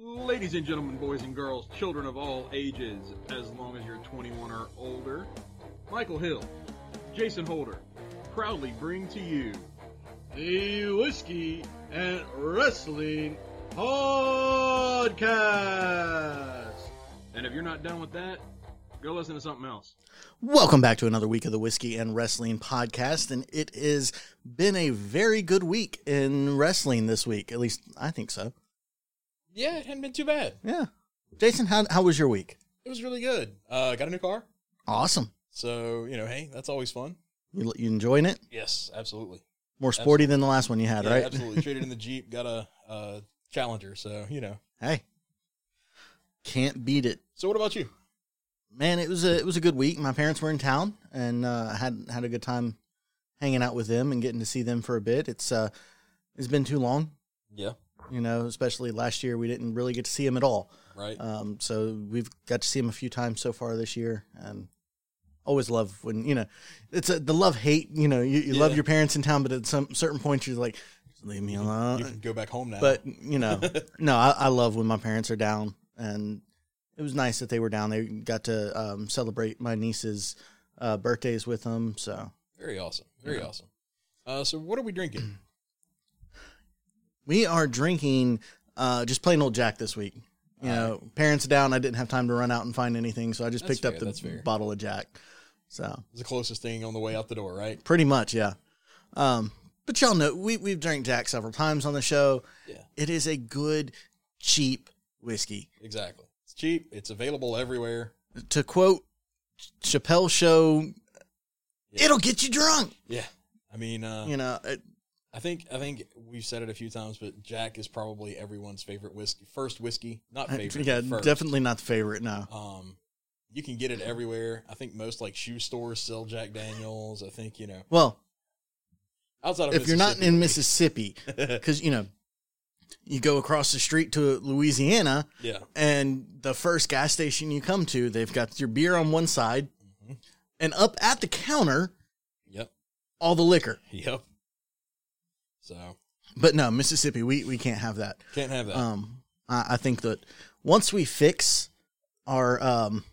Ladies and gentlemen, boys and girls, children of all ages, as long as you're 21 or older, Michael Hill, Jason Holder, proudly bring to you the Whiskey and Wrestling Podcast. And if you're not done with that, go listen to something else. Welcome back to another week of the Whiskey and Wrestling Podcast. And it has been a very good week in wrestling this week. At least I think so. Yeah, it hadn't been too bad. Yeah. Jason, how, how was your week? It was really good. Uh, got a new car. Awesome. So, you know, hey, that's always fun. You, you enjoying it? Yes, absolutely. More sporty than the last one you had, Yeah, right? absolutely. Traded in the Jeep, got a, a Challenger. So, you know. hey, can't beat it. So, what about you? Man, it was a it was a good week. My parents were in town, and uh, had had a good time hanging out with them and getting to see them for a bit. It's uh, it's been too long, Yeah, you know. Especially last year, we didn't really get to see him at all. right. Um, so we've got to see him a few times so far this year, and always love when you know it's a, the love hate. You know, you, you love your parents in town, but at some certain points you're like, leave me you alone. can go back home now. But you know, no, I, I love when my parents are down, and it was nice that they were down. They got to um, celebrate my niece's uh, birthdays with them. So very awesome. Very Yeah. awesome. Uh, so, what are we drinking? We are drinking uh, just plain old Jack this week. You know, parents down. I didn't have time to run out and find anything, so I just That's picked up the bottle of Jack. So It's the closest thing on the way out the door, right? pretty much, yeah. Um, but y'all know we we've drank Jack several times on the show. Yeah. It is a good, cheap whiskey. Exactly. It's cheap. It's available everywhere. To quote Chappelle Show, Yeah. it'll get you drunk. Yeah. I mean, uh, You know, it, I think I think we've said it a few times, but Jack is probably everyone's favorite whiskey. First whiskey, not favorite. yeah, first. definitely not the favorite. No, Um, you can get it everywhere. I think most like shoe stores sell Jack Daniels. I think you know well, outside of if you're not in Mississippi. Because you know, you go across the street to Louisiana, yeah, and the first gas station you come to, they've got your beer on one side, Mhm. and up at the counter, yep, all the liquor. yep. So But no, Mississippi, we we can't have that. can't have that. Um, I, I think that once we fix our um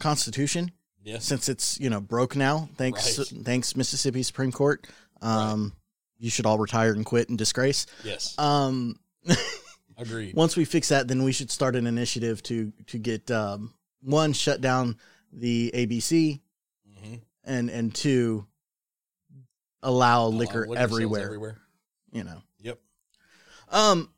constitution, yes, since it's you know broke now, thanks Right. thanks Mississippi Supreme Court, um, you should all retire and quit in disgrace. yes, Um, agreed. once we fix that, then we should start an initiative to to get um, one shut down the ABC Mhm. and and two allow Allow liquor, sales everywhere, everywhere. You know. Yep. Um.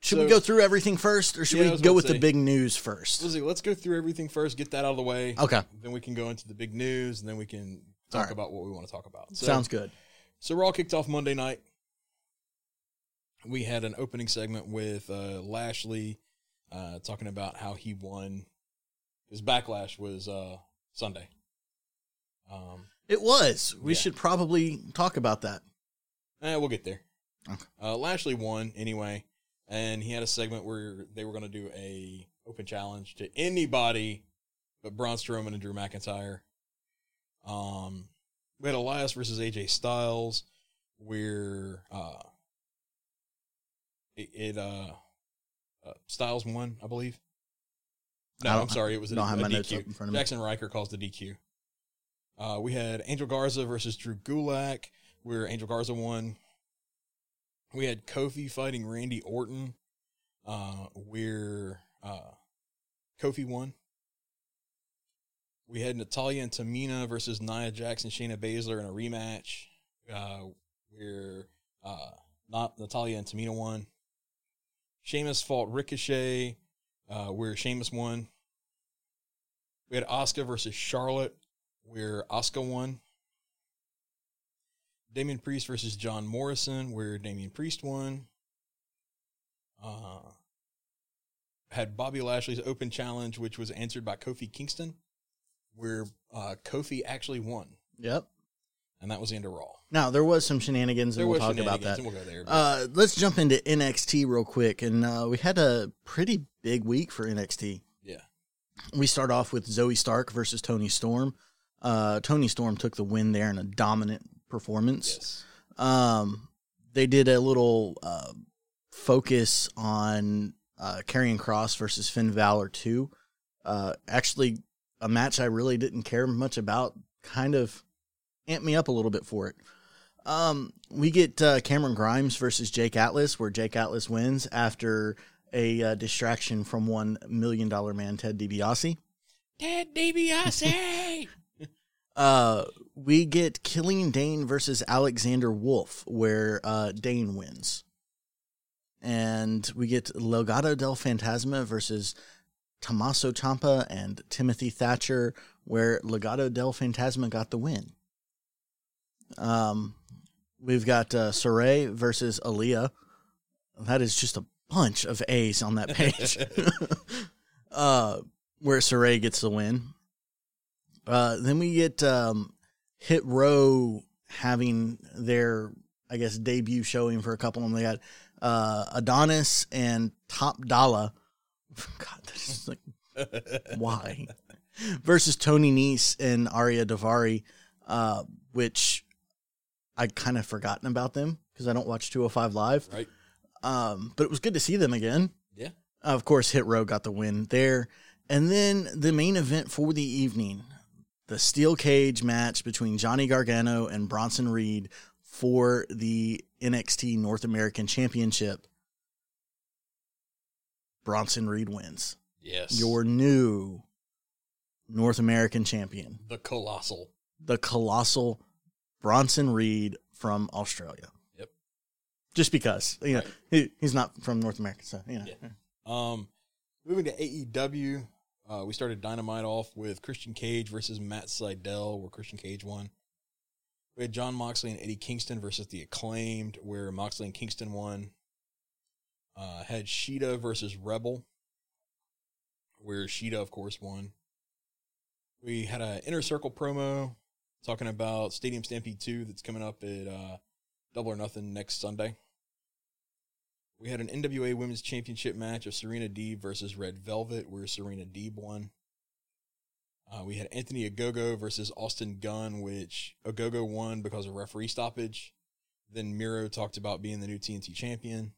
Should we go through everything first, or should Yeah, we go with to the big news 1st Let's see. Let's go through everything first. Get that out of the way. Okay, Then we can go into the big news, and then we can talk All right. about what we want to talk about. So, sounds good. So Raw kicked off Monday night. We had an opening segment with uh, Lashley uh, talking about how he won. His backlash was uh, Sunday. Um, It was. We Yeah. should probably talk about that. eh, we'll get there. Okay. Uh, Lashley won anyway, and he had a segment where they were going to do a open challenge to anybody but Braun Strowman and Drew McIntyre. Um, we had Elias versus AJ Styles, where uh, it, it uh, uh, Styles won, I believe. No, I'm sorry, it was a, don't have a DQ. up in front of me. Jaxson Ryker calls the DQ. Uh, we had Angel Garza versus Drew Gulak, where Angel Garza won. We had Kofi fighting Randy Orton, uh, where uh, Kofi won. We had Natalya and Tamina versus Nia Jackson, Shayna Baszler in a rematch, uh, where uh, not Natalya and Tamina won. Sheamus fought Ricochet, uh, where Sheamus won. We had Asuka versus Charlotte, where Asuka won. Damian Priest versus John Morrison, where Damian Priest won. Uh, had Bobby Lashley's open challenge, which was answered by Kofi Kingston, where uh, Kofi actually won, Yep. and that was the end of Raw. Now there was some shenanigans, There and we'll talk about that. we'll go there. Uh, let's jump into NXT real quick, and uh, we had a pretty big week for NXT. yeah, We start off with Zoey Stark versus Toni Storm. Uh, Toni Storm took the win there in a dominant performance. yes, Um, they did a little uh, focus on uh, Kross versus Finn Balor 2. Uh, actually, a match I really didn't care much about, kind of amped me up a little bit for it. Um, we get uh, Cameron Grimes versus Jake Atlas, where Jake Atlas wins after a uh, distraction from one million dollar man Ted DiBiase. Ted DiBiase. Uh, we get Killian Dane versus Alexander Wolf, where uh, Dane wins. And we get Legado del Fantasma versus Tommaso Ciampa and Timothy Thatcher, where Legado del Fantasma got the win. Um, we've got uh, Sarray versus Aliyah. That is just a bunch of A's on that page. uh, where Sarray gets the win. Uh, then we get um, Hit Row having their, I guess, debut showing for a couple of them. They got uh, Adonis and Top Dollar. God, that's just like, why? Versus Tony Nese and Ariya Daivari, uh, which I kind of forgotten about them because I don't watch 205 Live. right. Um, but it was good to see them again. Yeah. Of course, Hit Row got the win there. And then the main event for the evening the steel cage match between Johnny Gargano and Bronson Reed for the NXT North American Championship. Bronson Reed wins. Yes. Your new North American champion, the colossal. the colossal Bronson Reed from Australia. Yep. Just because, you know, Right. he, he's not from North America, so, you know. Yeah. Um, moving to AEW, uh, we started Dynamite off with Christian Cage versus Matt Sydal, where Christian Cage won. We had Jon Moxley and Eddie Kingston versus the Acclaimed, where Moxley and Kingston won. Uh, had Shida versus Rebel, where Shida, of course, won. We had an Inner Circle promo talking about Stadium Stampede 2 that's coming up at uh, Double or Nothing next Sunday. We had an NWA Women's Championship match of Serena Deeb versus Red Velvet, where Serena Deeb won. Uh, we had Anthony Ogogo versus Austin Gunn, which Ogogo won because of referee stoppage. Then Miro talked about being the new TNT champion.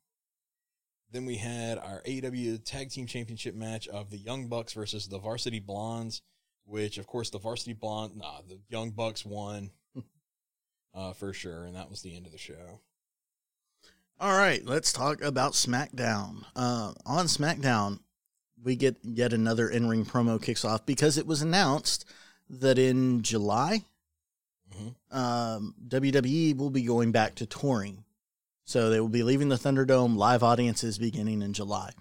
Then we had our AEW Tag Team Championship match of the Young Bucks versus the Varsity Blondes, which, of course, the Varsity Blonde, nah, the Young Bucks won uh, for sure, and that was the end of the show. All right, let's talk about SmackDown. Uh, on SmackDown, we get yet another in ring promo kicks off because it was announced that in July, Mhm. um, WWE will be going back to touring. So they will be leaving the Thunderdome, live audiences beginning in July.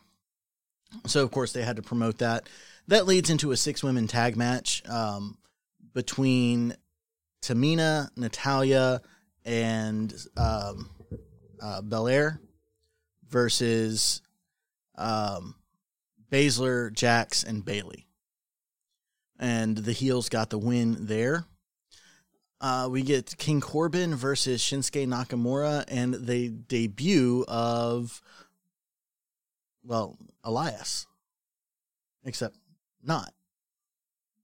So, of course, they had to promote that. That leads into a six women tag match um, between Tamina, Natalya, and um, uh, Belair versus um, Baszler, Jax, and Bayley. And the heels got the win there. Uh, we get King Corbin versus Shinsuke Nakamura and the debut of, well, Elias. Except not.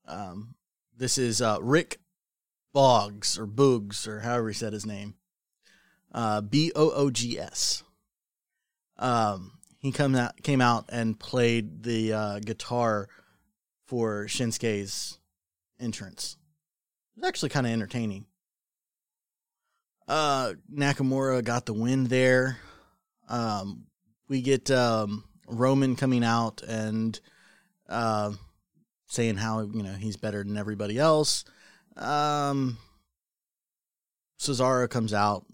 Um, this is uh, Rick Boggs or Boogs or however he said his name uh, B O O G S. Um, he come out, came out and played the uh, guitar for Shinsuke's entrance. It was actually kind of entertaining. Uh, Nakamura got the win there. Um, we get um, Roman coming out and uh, saying how you know he's better than everybody else. Um, Cesaro comes out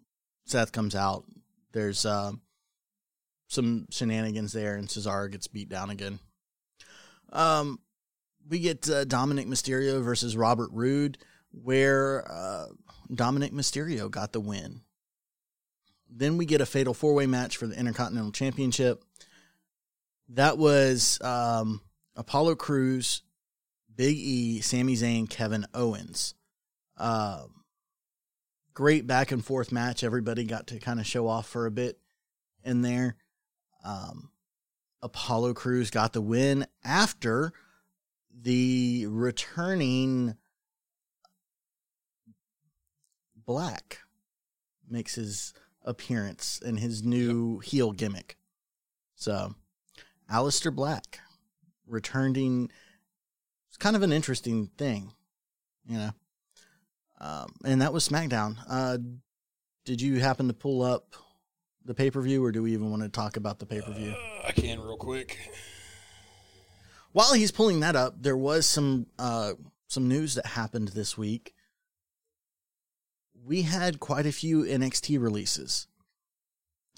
Seth comes out. There's uh, some shenanigans there, and Cesaro gets beat down again. Um, we get uh, Dominic Mysterio versus Robert Roode, where uh, Dominic Mysterio got the win. Then we get a fatal four way match for the Intercontinental Championship. That was um, Apollo Crews, Big E, Sami Zayn, Kevin Owens. Um, great back and forth match. Everybody got to kind of show off for a bit in there. Um, Apollo Crews got the win after the returning Black makes his appearance in his new heel gimmick. So, Aleister Black returning. It's kind of an interesting thing, you know. Um, and that was SmackDown. Uh, did you happen to pull up the pay per view, or do we even want to talk about the pay per view? Uh, I can real quick. While he's pulling that up, there was some uh, some news that happened this week. We had quite a few NXT releases,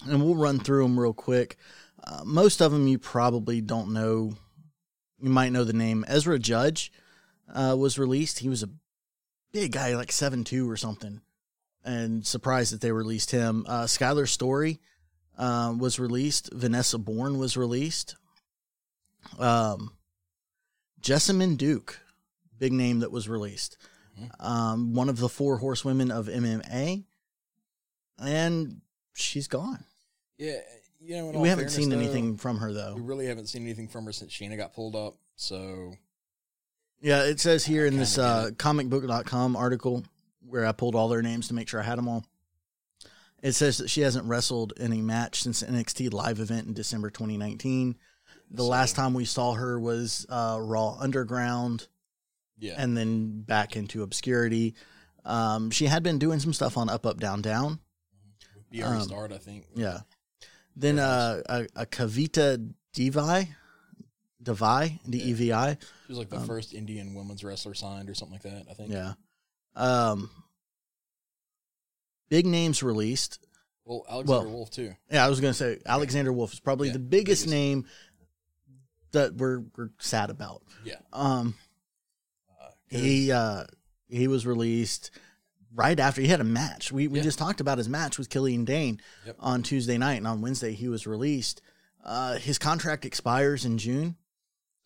and we'll run through them real quick. Uh, most of them you probably don't know. You might know the name Ezra Judge uh, was released. He was a big guy, like seven two or something, and surprised that they released him. Uh, Skyler Story uh, was released. Vanessa Borne was released. Um, Jessamyn Duke, big name that was released. Um, one of the four horsewomen of MMA, and she's gone. Yeah, you know, We haven't fairness, seen though, anything from her though. We really haven't seen anything from her since Shayna got pulled up. So Yeah, it says here in this uh, comicbook.com article where I pulled all their names to make sure I had them all. It says that she hasn't wrestled in a match since the NXT live event in December 2019. The So- last time we saw her was uh, Raw Underground yeah, and then back into obscurity. Um, she had been doing some stuff on Up Up Down Down. BRE um, start, I think. Yeah. Then uh, a, a Kavita Devi, Devi, D E V I. She was like the um, first Indian women's wrestler signed or something like that. I think. Yeah. Um, big names released. Well, Alexander Well, Wolf too. Yeah, I was going to say Alexander Wolf is probably Yeah, the biggest, biggest. name that we're we're sad about. Yeah. Um, Uh, he uh he was released right after he had a match. We we Yeah. just talked about his match with Killian Dane Yep. on Tuesday night, and on Wednesday he was released. Uh, his contract expires in June,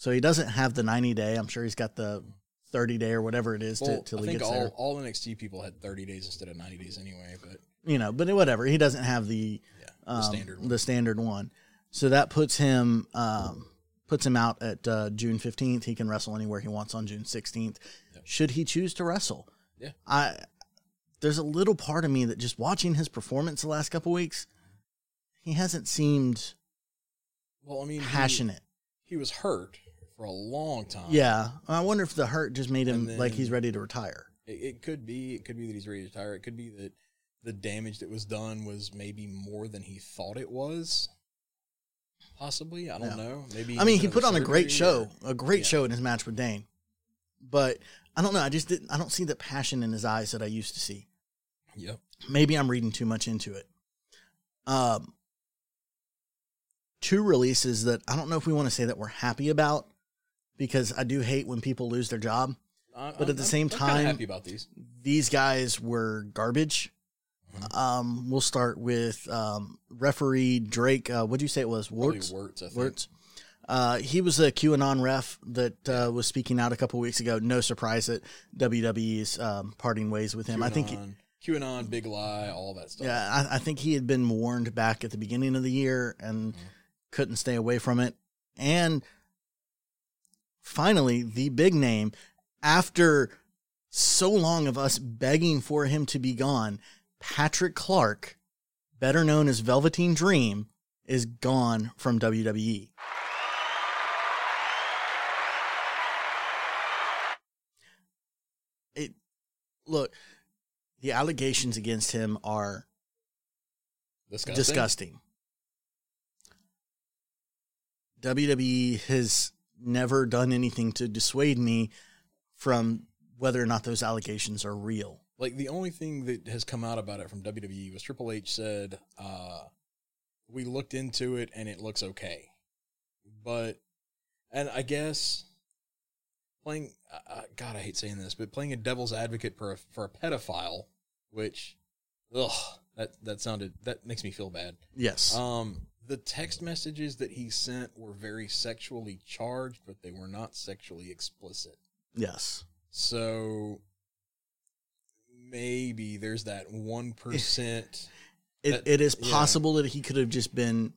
so he doesn't have the ninety day. I'm sure he's got the thirty day or whatever it is well, to till I he think gets all, there. all NXT people had 30 days instead of 90 days anyway. But You know, but whatever. He doesn't have the yeah, the um, standard one. the standard one. So that puts him um, puts him out at uh, June fifteenth. He can wrestle anywhere he wants on June sixteenth. Yep. Should he choose to wrestle? Yeah. I there's a little part of me that just watching his performance the last couple weeks, he hasn't seemed well, I mean, he- passionate. He, was hurt for a long time. yeah, I wonder if the hurt just made him like he's ready to retire. It, it could be. It could be that he's ready to retire. It could be that the damage that was done was maybe more than he thought it was. Possibly, I don't Yeah. know. Maybe I mean, he put on a great show, or- a great yeah. show in his match with Dane, but I don't know. I just didn't. I don't see the passion in his eyes that I used to see. Yep. maybe I'm reading too much into it. Um, two releases that I don't know if we want to say that we're happy about because I do hate when people lose their job. I- But at the I'm- same I'm time- happy about these. These guys were garbage. Mhm. Um, we'll start with um, referee Drake. Uh, what do you say it was? Wuertz, I think. Wuertz. Uh, he was a QAnon ref that uh, was speaking out a couple weeks ago. No surprise that WWE's um, parting ways with him. I think QAnon, QAnon, Big Lie, all that stuff. Yeah, I, I think he had been warned back at the beginning of the year and couldn't stay away from it. And finally, the big name, after so long of us begging for him to be gone, Patrick Clark, better known as Velveteen Dream, is gone from. WWE. It look, the allegations against him are Disgusting. disgusting. WWE has never done anything to dissuade me from whether or not those allegations are real. Like the only thing that has come out about it from WWE was Triple H said, uh, "We looked into it and it looks okay," but and I guess playing, uh, God, I hate saying this, but playing a devil's advocate for a, for a pedophile, which, ugh, that that sounded that makes me feel bad. Yes. Um, the text messages that he sent were very sexually charged, but they were not sexually explicit. yes. So maybe there's that one percent. It, that- it is yeah. possible that he could have just been.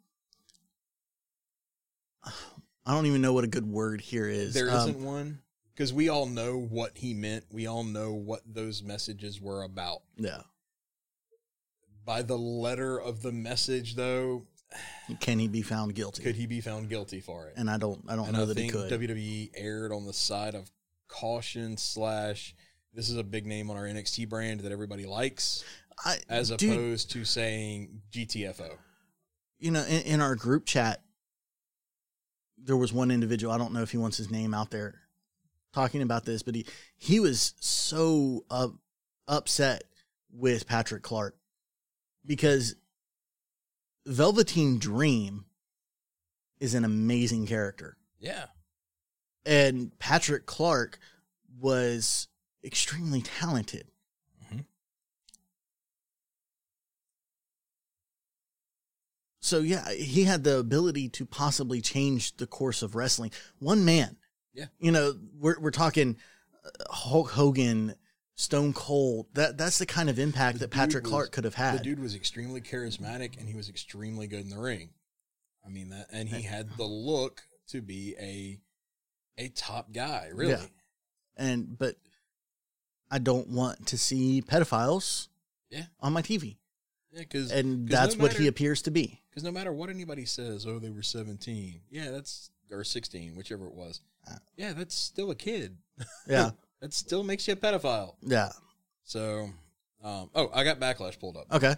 I don't even know what a good word here is. There Um, isn't one because we all know what he meant. We all know what those messages were about. Yeah. By the letter of the message, though, Can he be found guilty? could he be found guilty for it? and I don't I don't and know I that he could. WWE aired on the side of caution slash. This is a big name on our NXT brand that everybody likes, I, as dude, opposed to saying GTFO. you know, in, in our group chat, there was one individual. I don't know if he wants his name out there talking about this, but he he was so up, upset with Patrick Clark because Velveteen Dream is an amazing character, Yeah, and Patrick Clark was extremely talented. Mhm. So yeah, he had the ability to possibly change the course of wrestling. One man. Yeah. You know, we're we're talking uh, Hulk Hogan, Stone Cold. That that's the kind of impact The that Patrick was- Clark could have had. the dude was extremely charismatic and he was extremely good in the ring. I mean that, and he had the look to be a a top guy. Really, Yeah. And but I don't want to see pedophiles Yeah. on my TV. yeah, because And 'cause that's no what he appears to be. Because no matter what anybody says, oh, they were 17. Yeah, that's, or 16, whichever it was. Uh. Yeah, that's still a kid. Yeah. That still makes you a pedophile. yeah. So, um, oh, I got Backlash pulled up. Okay.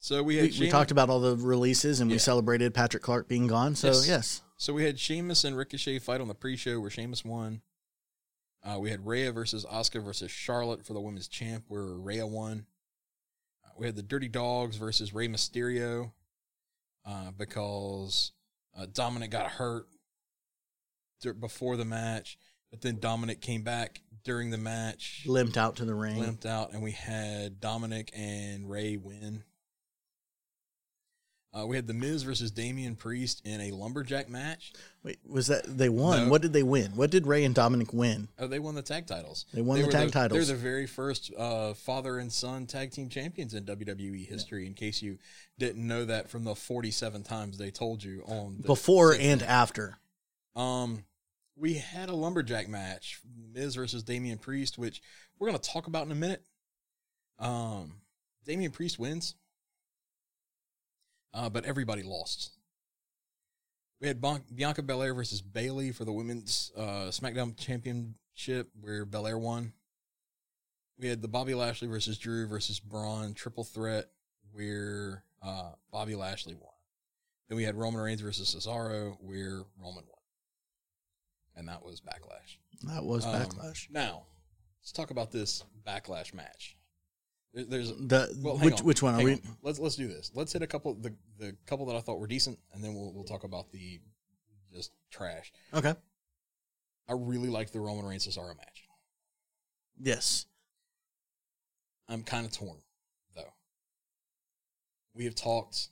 So we We, had we Sheamus- talked about all the releases and we celebrated Patrick Clark being gone. So Yes. yes. So we had Sheamus and Ricochet fight on the pre-show where Sheamus won. Uh, we had Rhea versus Asuka versus Charlotte for the women's champ where Rhea won. Uh, we had the Dirty Dawgs versus Rey Mysterio uh, because uh, Dominic got hurt before the match, but then Dominic came back during the match, limped out to the ring. limped out, and we had Dominic and Rey win. Uh, we had the Miz versus Damian Priest in a lumberjack match. Wait, was that they won? No. What did they win? What did Rey and Dominic win? Oh, they won the tag titles. They won the were tag titles. They're the very first uh, father and son tag team champions in WWE history. In case you didn't know that from the forty-seven times they told you on the Before and after. Um, we had a lumberjack match, Miz versus Damian Priest, which we're gonna talk about in a minute. Um, Damian Priest wins, uh, but everybody lost. We had Bon- Bianca Belair versus Bayley for the women's uh, SmackDown Championship, where Belair won. We had the Bobby Lashley versus Drew versus Braun triple threat, where uh, Bobby Lashley won. Then we had Roman Reigns versus Cesaro, where Roman won. And that was Backlash. That was Um, backlash. Now, let's talk about this Backlash match. There- There's The well, which on, which one are we? on. Let's let's do this. Let's hit a couple the the couple that I thought were decent, and then we'll we'll talk about the just trash. Okay. I really like the Roman Reigns Cesaro match. Yes. I'm kind of torn though. We have talked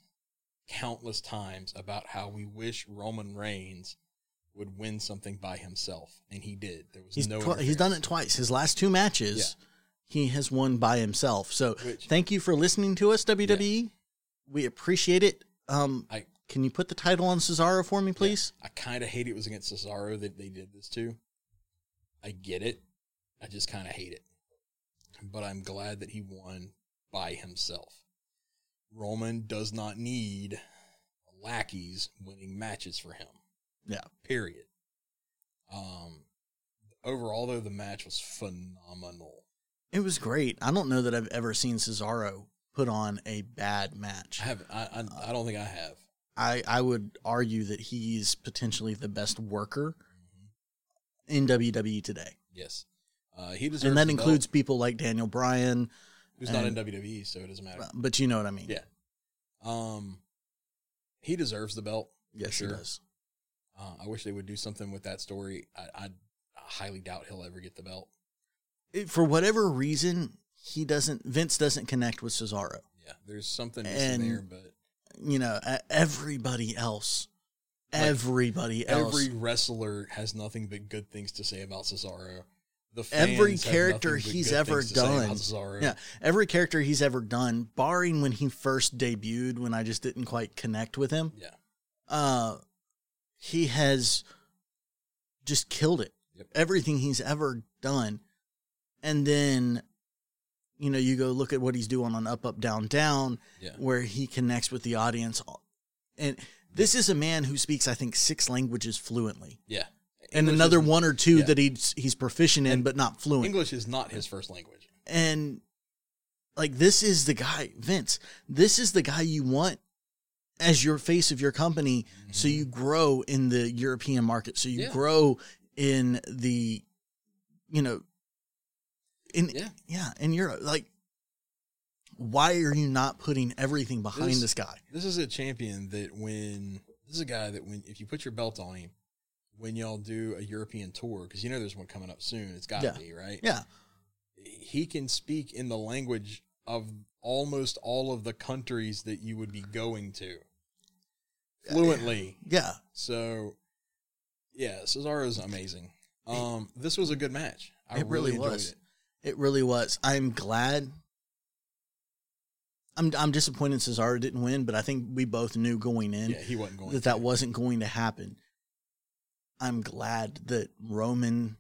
countless times about how we wish Roman Reigns would win something by himself, and he did. There was He's no. twi- he's done it twice. His last two matches, he has won by himself. So Which- thank you for listening to us, WWE. We appreciate it. Um, I- can you put the title on Cesaro for me, please? I kind of hate it was against Cesaro that they did this too. I get it. I just kind of hate it. But I'm glad that he won by himself. Roman does not need lackeys winning matches for him. Yeah. Period. Um overall though the match was phenomenal. It was great. I don't know that I've ever seen Cesaro put on a bad match. I haven't I I, I don't think I have. I, I would argue that he's potentially the best worker in WWE today. Yes. Uh he deserves And that includes belt. people like Daniel Bryan, who's not in WWE, so it doesn't matter. but you know what I mean. Yeah. Um, he deserves the belt. Yes, sure. he does. Uh, I wish they would do something with that story. I, I highly doubt he'll ever get the belt. It- for whatever reason, he doesn't. Vince doesn't connect with Cesaro. Yeah, there's something And there, but You know, everybody else, Like, everybody else, every wrestler has nothing but good things to say about Cesaro. The Every character he's ever things to say about done. Cesaro. yeah, every character he's ever done, barring when he first debuted, when I just didn't quite connect with him. yeah, uh he has just killed it Yep. everything he's ever done and then you know you go look at what he's doing on up up down down yeah. where he connects with the audience And this is a man who speaks, I think, six languages fluently, Yeah. and another one or two yeah. that he's he's proficient in, And but not fluent. English is not his first language. and like this is the guy, Vince. This is the guy you want as your face of your company, so mm-hmm. you grow in the European market, so you Yeah. grow in the, you know, in Yeah. yeah, in Europe. Like, why are you not putting everything behind This- this guy? This is a champion that when this is a guy that when if you put your belt on him, when y'all do a European tour, because you know there's one coming up soon, it's got to Yeah. be right. Yeah, He can speak in the language of almost all of the countries that you would be going to fluently. yeah. So, yeah, Cesaro's amazing. Um, this was a good match. I It really enjoyed was. It. It really was. I'm glad. I'm I'm disappointed Cesaro didn't win, but I think we both knew going in Yeah, he wasn't going. that that wasn't going to happen. I'm glad that Roman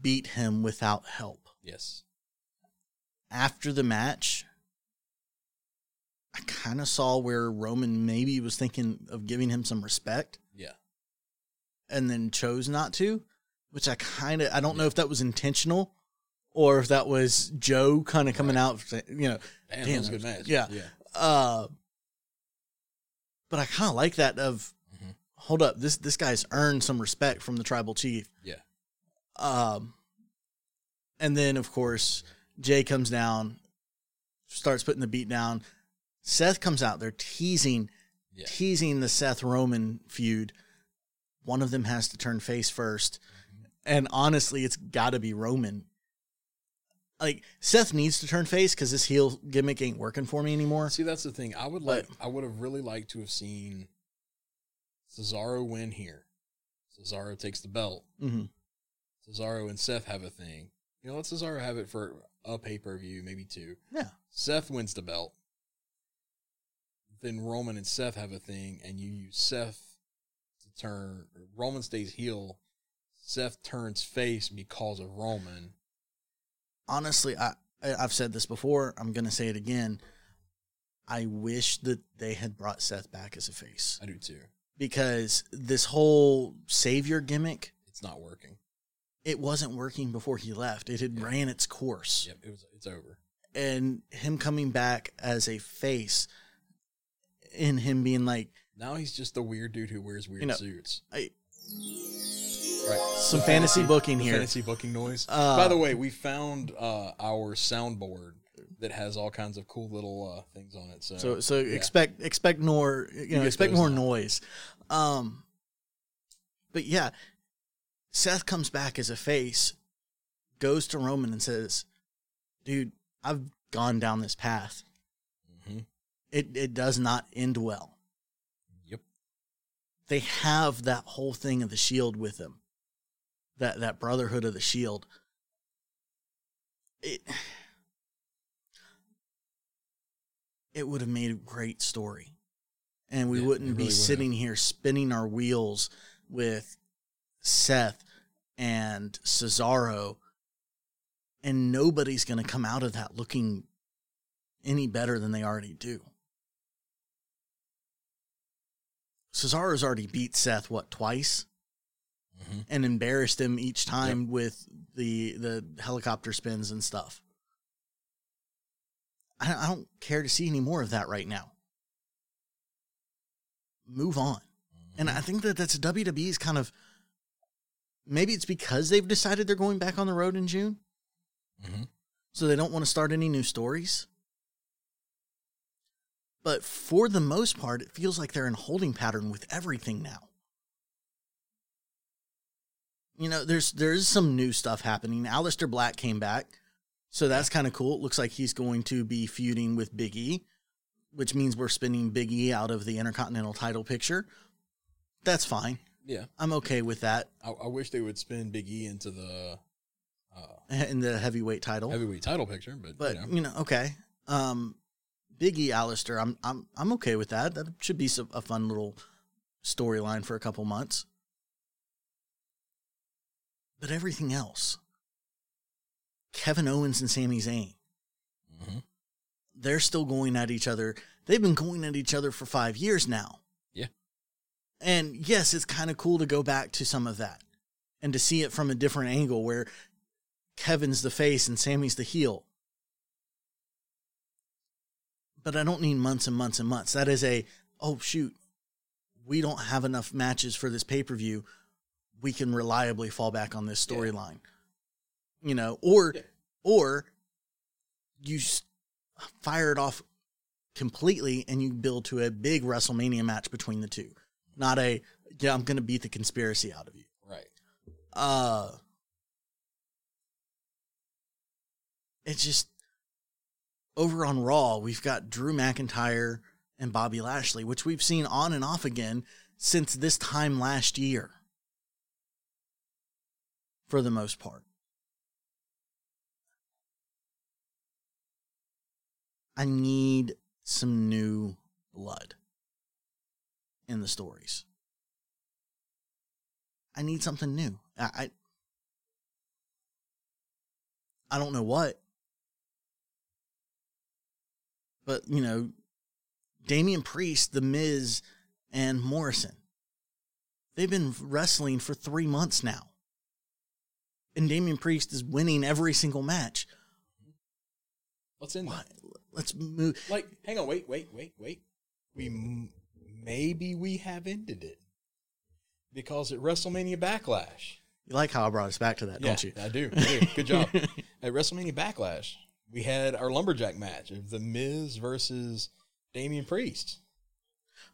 beat him without help. Yes. After the match, I kind of saw where Roman maybe was thinking of giving him some respect Yeah. and then chose not to, which I kind of I don't know if that was intentional or if that was Joe kind of coming out, you know, Damn, Damn, that was a good match. yeah. Yeah. uh but I kind of like that of Mhm. hold up, this this guy's earned some respect from the tribal chief. Yeah. Um and then of course Jay comes down, starts putting the beat down. Seth comes out there teasing Yeah. teasing the Seth Roman feud. One of them has to turn face 1st And honestly, it's got to be Roman. Like Seth needs to turn face cuz this heel gimmick ain't working for me anymore. See, that's the thing. I would But- like. I would have really liked to have seen Cesaro win here. Cesaro takes the belt. Mhm. Cesaro and Seth have a thing. You know, let Cesaro have it for a pay per view, maybe two. Yeah. Seth wins the belt. Then Roman and Seth have a thing, and you use Seth to turn. Roman stays heel. Seth turns face because of Roman. honestly, I I've said this before. I'm gonna say it again. I wish that they had brought Seth back as a face I do too. because this whole savior gimmick It's not working. it wasn't working before he left. It had Yeah. ran its course, Yep, it was. It's over. and him coming back as a face, and him being like Now he's just the weird dude who wears weird You know, suits. I, Right. some fantasy booking The here. Fantasy booking noise. Uh, By the way, we found uh, our soundboard that has all kinds of cool little uh, things on it. So, So so yeah. expect expect more you know get expect more now. noise. Um but yeah, Seth comes back as a face, goes to Roman and says, "Dude, I've gone down this path. It it does not end well." Yep. They have that whole thing of the shield with them. That that brotherhood of the shield. It it would have made a great story. And we Yeah, wouldn't it be really would sitting here spinning our wheels with Seth and Cesaro. And nobody's going to come out of that looking any better than they already do. Cesaro's already beat Seth, what, twice? Mhm. And embarrassed him each time with the the helicopter spins and stuff. I, I don't care to see any more of that right now. Move on. And I think that that's WWE's kind of maybe it's because they've decided they're going back on the road in June, Mhm. so they don't want to start any new stories. But for the most part, it feels like they're in holding pattern with everything now. You know, there's there's some new stuff happening. Aleister Black came back, so that's kind of cool. It looks like he's going to be feuding with Big E, which means we're spinning Big E out of the Intercontinental title picture. That's fine. yeah. I'm okay with that I, I wish they would spin Big E into the uh, in the heavyweight title. heavyweight title picture, but, but you know, you know, okay. Um, Big E Aleister, I'm I'm I'm okay with that. That should be some, a fun little storyline for a couple months. But everything else, Kevin Owens and Sami Zayn, Mhm. they're still going at each other. They've been going at each other for five years now. Yeah. And yes, it's kind of cool to go back to some of that and to see it from a different angle where Kevin's the face and Sami's the heel. But I don't need months and months and months. That is a, oh, shoot, we don't have enough matches for this pay per view. We can reliably fall back on this Yeah. storyline. You know, or, Yeah. or you fire it off completely and you build to a big WrestleMania match between the two. Not a, yeah, I'm going to beat the conspiracy out of you. Right. Uh, it's just over on Raw, we've got Drew McIntyre and Bobby Lashley, which we've seen on and off again since this time last year, for the most part. I need some new blood in the stories. I need something new. I, I I don't know what. But, you know, Damian Priest, The Miz, and Morrison. They've been wrestling for three months now. And Damian Priest is winning every single match. Let's end. Let's move. Like, hang on, wait, wait, wait, wait. We m- maybe we have ended it because at WrestleMania Backlash. You like how I brought us back to that, don't you? I do. I do. Good job. At WrestleMania Backlash, we had our lumberjack match of The Miz versus Damian Priest.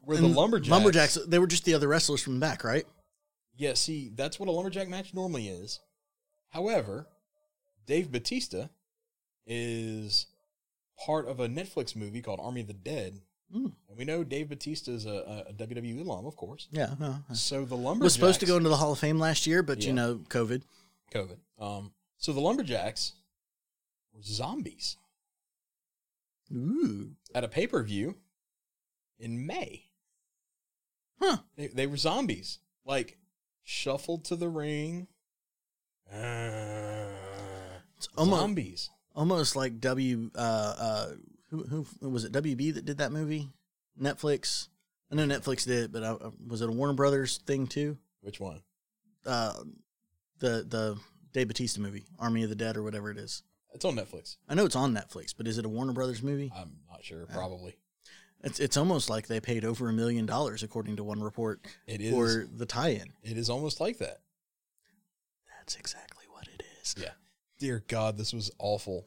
Where the lumberjacks, Lumberjacks, they were just the other wrestlers from the back, right? Yeah, see, that's what a lumberjack match normally is. However, Dave Batista is part of a Netflix movie called Army of the Dead. Mm. And we know Dave Batista is a, a WWE alum, of course. Yeah. no. So the lumberjacks was supposed to go into the Hall of Fame last year, but Yeah. you know, COVID. COVID. Um, so the lumberjacks zombies Ooh. at a pay per view in May. Huh. They, they were zombies, like shuffled to the ring. It's almost zombies. almost like W uh uh who who was it WB that did that movie? Netflix. I know Netflix did, it, but I, was it a Warner Brothers thing too? Which one? Uh the the Dave Batista movie, Army of the Dead or whatever it is. It's on Netflix. I know it's on Netflix, but is it a Warner Brothers movie? I'm not sure. Probably It's it's almost like they paid over a million dollars according to one report it is. for the tie-in. it is almost like that. That's exactly what it is. Yeah. Dear God, this was awful.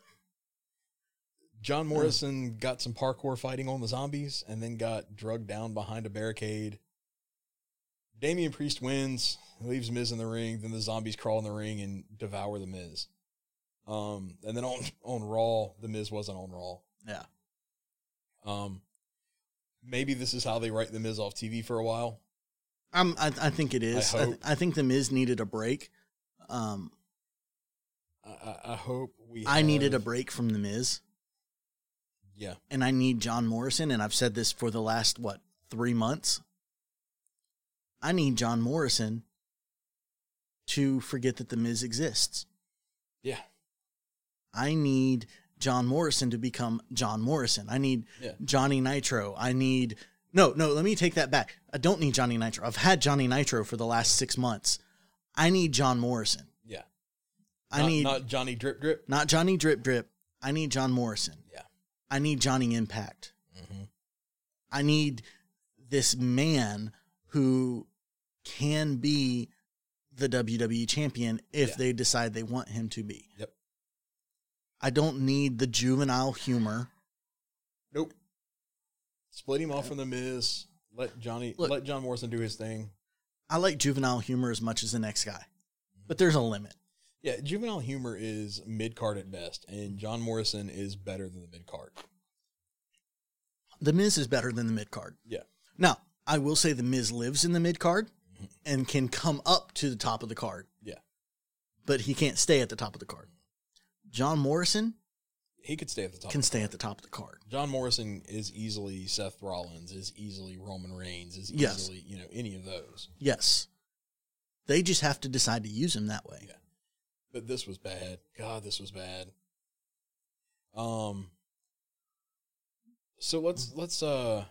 John Morrison got some parkour fighting on the zombies and then got drugged down behind a barricade. Damian Priest wins, leaves Miz in the ring. Then the zombies crawl in the ring and devour the Miz. Um, and then on on Raw, the Miz wasn't on Raw. Yeah. Um, maybe this is how they write the Miz off TV for a while. I'm, I, I think it is. I I. I think the Miz needed a break. Um, I, I, I hope we. I needed a break from the Miz, Yeah, and I need John Morrison. And I've said this for the last what three months. I need John Morrison to forget that the Miz exists. yeah, I need John Morrison to become John Morrison. I need Yeah. Johnny Nitro. I need no, no. Let me take that back. I don't need Johnny Nitro. I've had Johnny Nitro for the last six months. I need John Morrison. yeah. I Not- need not Johnny Drip Drip. not Johnny Drip Drip. I need John Morrison. Yeah. I need Johnny Impact. Mm-hmm. I need this man who can be the WWE champion if Yeah. they decide they want him to be. Yep. I don't need the juvenile humor. Nope. Split him off from the Miz. Let Johnny Look. let John Morrison do his thing. I like juvenile humor as much as the next guy, but there's a limit. Yeah, juvenile humor is mid card at best, and John Morrison is better than the mid card. The Miz is better than the mid card. Yeah. Now, I will say the Miz lives in the mid card and can come up to the top of the card, Yeah. but he can't stay at the top of the card. John Morrison He could stay at the top. can stay at the top of the card. John Morrison is easily Seth Rollins, is easily Roman Reigns, is Yes. easily, you know, any of those. Yes. They just have to decide to use him that way. Yeah. But this was bad. God, this was bad. Um so let's let's uh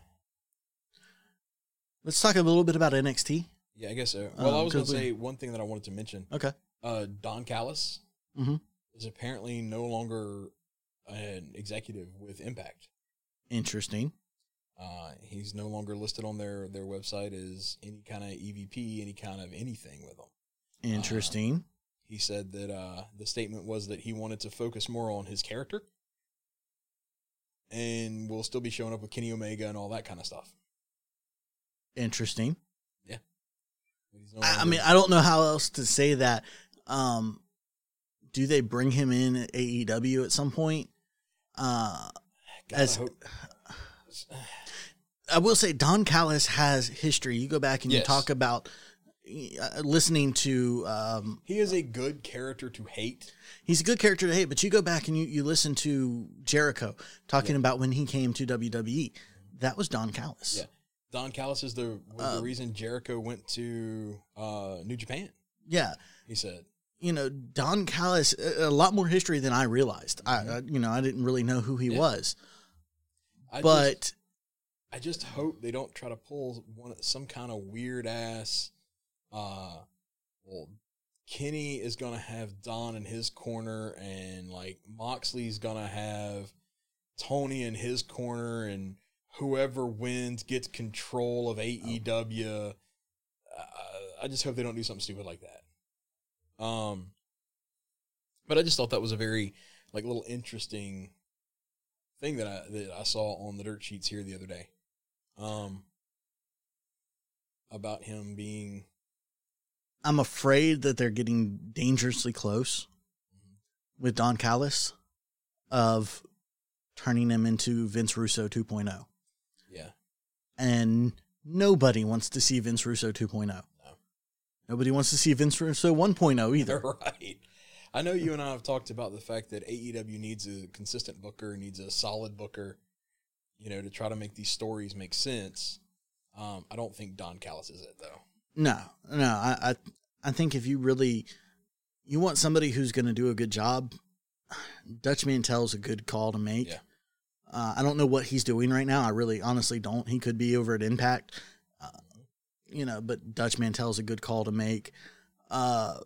Let's talk a little bit about NXT. Yeah, I guess so. Well, I Um, was going to say one thing that I wanted to mention. Okay. Uh, Don Callis Mhm. Is apparently no longer an executive with Impact. Interesting. Uh, he's no longer listed on their their website as any kind of EVP, any kind of anything with them. Interesting. He said that uh, the statement was that he wanted to focus more on his character, and will still be showing up with Kenny Omega and all that kind of stuff. Interesting. Yeah. no I, I mean, I don't know how else to say that. Um, do they bring him in at AEW at some point? Uh, God, I as- hope- I will say Don Callis has history. You go back and you talk about uh, listening to. Um, he is a good character to hate. he's a good character to hate, but you go back and you, you listen to Jericho talking Yeah. about when he came to WWE. That was Don Callis. Yeah. Don Callis is the Uh, the reason Jericho went to uh, New Japan. yeah. He said, you know, Don Callis, a lot more history than I realized. I, I, you know, I didn't really know who he Yeah. was, I but just, I just hope they don't try to pull one some kind of weird ass. Uh, well, Kenny is gonna have Don in his corner, and like Moxley's gonna have Tony in his corner, and whoever wins gets control of AEW. Uh, I just hope they don't do something stupid like that. Um, but I just thought that was a very like little interesting thing that I that I saw on the dirt sheets here the other day. Um, about him being I'm afraid that they're getting dangerously close with Don Callis of turning him into Vince Russo 2.0. yeah And nobody wants to see Vince Russo 2.0. Nobody wants to see Vince Russo 1.0 either. right. I know you and I have talked about the fact that AEW needs a consistent booker, needs a solid booker, you know, to try to make these stories make sense. Um, I don't think Don Callis is it though. No, no. I, I, I think if you really, you want somebody who's going to do a good job, Dutch Mantell's a good call to make. Yeah. Uh, I don't know what he's doing right now. I really, honestly don't. He could be over at Impact, you know. But Dutch Mantell's a good call to make. Uh,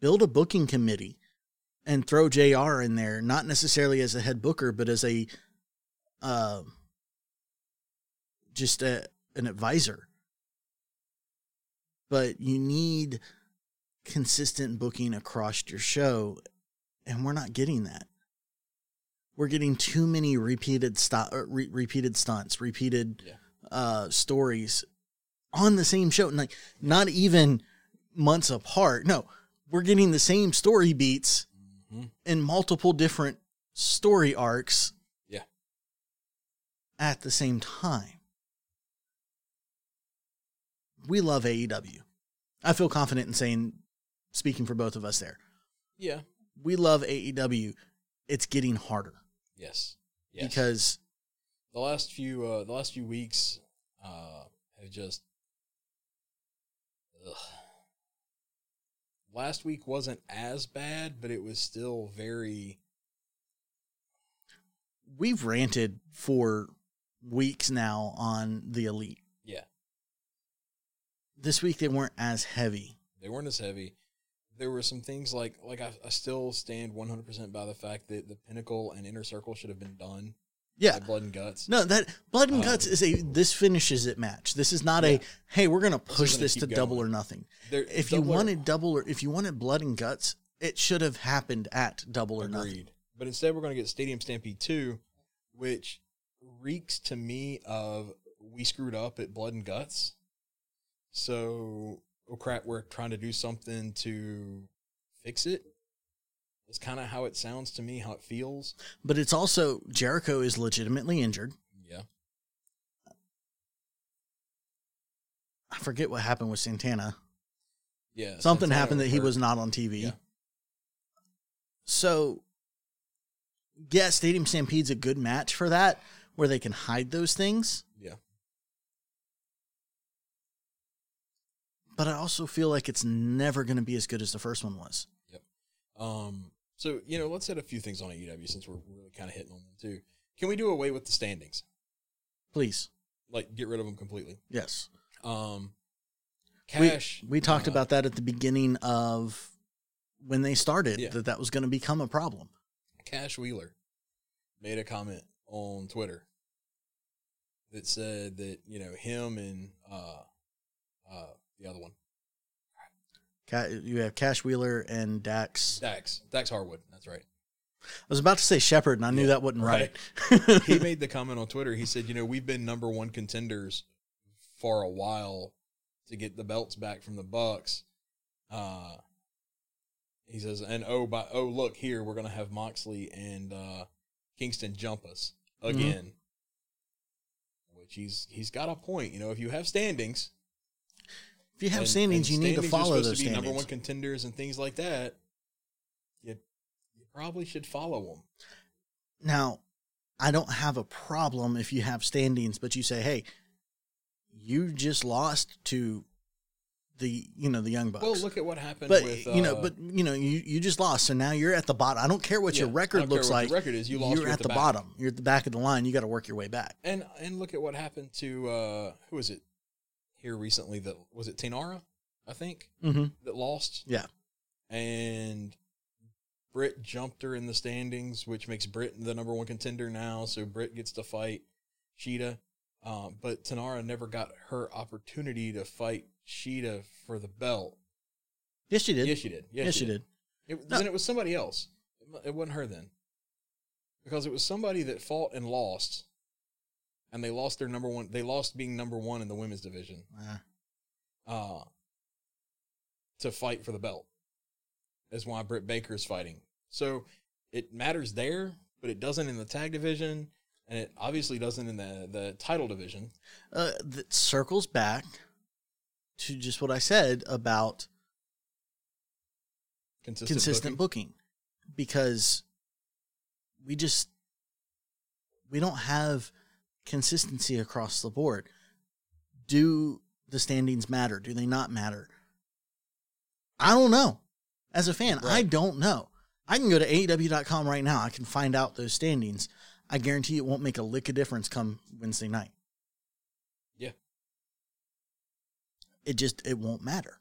build a booking committee and throw Jr. in there, not necessarily as a head booker, but as a, uh, just a, an advisor but you need consistent booking across your show and we're not getting that we're getting too many repeated stu- uh, re- repeated stunts repeated Yeah. Uh stories on the same show and like not even months apart no we're getting the same story beats Mhm. in multiple different story arcs Yeah. at the same time we love AEW. I feel confident in saying, speaking for both of us there, Yeah. we love AEW. It's getting harder Yes. Yes. because the last few uh, the last few weeks uh, have just. Ugh. Last week wasn't as bad, but it was still very. we've ranted for weeks now on the Elite. Yeah, This week they weren't as heavy. they weren't as heavy. There were some things like like I, I still stand one hundred percent by the fact that the Pinnacle and Inner Circle should have been done. Yeah. by Blood and Guts. No, that Blood and Um, Guts is a this finishes it match. This is not Yeah. a hey, we're gonna push isn't a this to keep double or nothing. If you Double or- wanted double or if you wanted Blood and Guts, it should have happened at double or nothing. Agreed. But instead, we're going to get Stadium Stampede 2, which reeks to me of we screwed up at Blood and Guts. So, oh crap, we're trying to do something to fix it. It's kind of how it sounds to me, how it feels. But it's also Jericho is legitimately injured. Yeah. I forget what happened with Santana. Yeah. Something Santana happened that he hurt. was not on TV. Yeah. So, yeah, Stadium Stampede's a good match for that, where they can hide those things. Yeah. But I also feel like it's never going to be as good as the first one was. Um, so, you know, let's hit a few things on AEW since we're really kind of hitting on them too. Can we do away with the standings? Please. like get rid of them completely. Yes. Um, We- Cash. We, talked uh, about that at the beginning of when they started Yeah. that that was going to become a problem. Cash Wheeler made a comment on Twitter that said that you know him and uh uh the other one You have Cash Wheeler and Dax. Dax Dax Harwood. That's right. I was about to say Shepard, and I knew Yeah, that wasn't right. right. he made the comment on Twitter. He said, "You know, we've been number one contenders for a while to get the belts back from the Bucks." Uh, he says, "And oh, by oh, look here, we're gonna have Moxley and uh, Kingston jump us Mm-hmm. again." Which he's he's got a point. You know, if you have standings, if you have and- standings, and you need to follow those to number one contenders and things like that. You you probably should follow them. Now, I don't have a problem if you have standings, but you say, "Hey, you just lost to the you know the young bucks." Well, look at what happened but with you know, uh, but you know, you you just lost, so now you're at the bottom. I don't care what your Yeah, I record looks like. your record is. You lost, You're you're at the, back. bottom. You're at the back of the line. You got to work your way back. And and look at what happened to uh who was it here recently that was it Tinara, I think, Mm-hmm. that lost. Yeah. And Britt jumped her in the standings, which makes Britt the number one contender now. So Britt gets to fight Shida. Um, but Tanara never got her opportunity to fight Shida for the belt. Yes, she did. Yes, she did. Yes, yes, she you did. did. It, No. Then it was somebody else. It wasn't her then. Because it was somebody that fought and lost. And they lost their number one. They lost being number one in the women's division Uh, uh, to fight for the belt. That's why Britt Baker is fighting. So it matters there, but it doesn't in the tag division. And it obviously doesn't in the, the title division. uh, that circles back to just what I said about Consistent, consistent booking. booking because we just we don't have consistency across the board. Do the standings matter? Do they not matter? I don't know. As a fan, I don't know. I can go to AEW.com right now. I can find out those standings. I guarantee it won't make a lick of difference come Wednesday night. Yeah. It just it won't matter.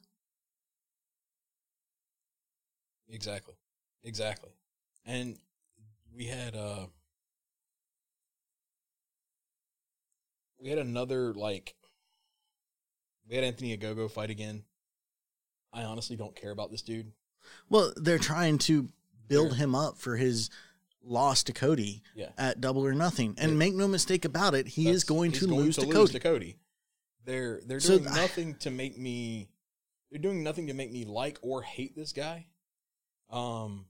Exactly. Exactly. And we had uh we had another like we had Anthony Ogogo fight again. I honestly don't care about this dude. Well, they're trying to build They're- him up for his loss to Cody Yeah. at Double or Nothing. And Yeah. make no mistake about it, he is going to lose to lose Cody. to Cody. They're they're doing th- nothing to make me they're doing nothing to make me like or hate this guy. Um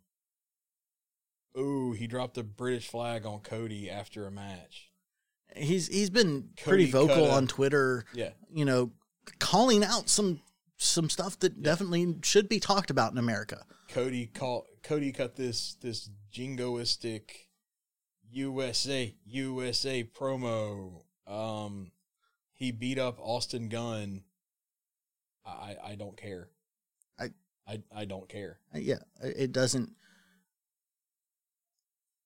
Ooh, he dropped a British flag on Cody after a match. He's he's been pretty vocal cut a- on Twitter, Yeah. you know, calling out some some stuff that Yeah. definitely should be talked about in America. Cody call Cody cut this this jingoistic USA USA promo. Um, he beat up Austin Gunn. I I don't care. I- I I don't care. Yeah, it doesn't.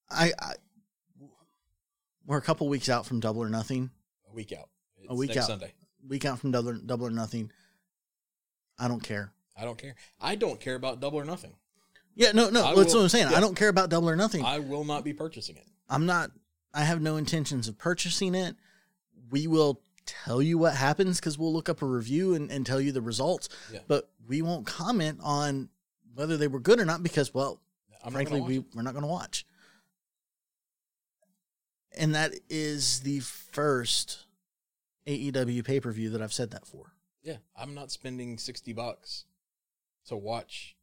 I, I we're a couple weeks out from Double or Nothing. A week out. It's week next out. Sunday. Week out from Double or, Double or Nothing. I don't care. I don't care. I don't care about double or nothing. Yeah, no, no. I That's will- what I'm saying. yeah. I don't care about Double or Nothing. I will not be purchasing it. I'm not. I have no intentions of purchasing it. We will tell you what happens because we'll look up a review and, and tell you the results. Yeah. But we won't comment on whether they were good or not because, well, I'm frankly, we we're not going to watch. And that is the first AEW pay per view that I've said that for. Yeah, I'm not spending 60 bucks to watch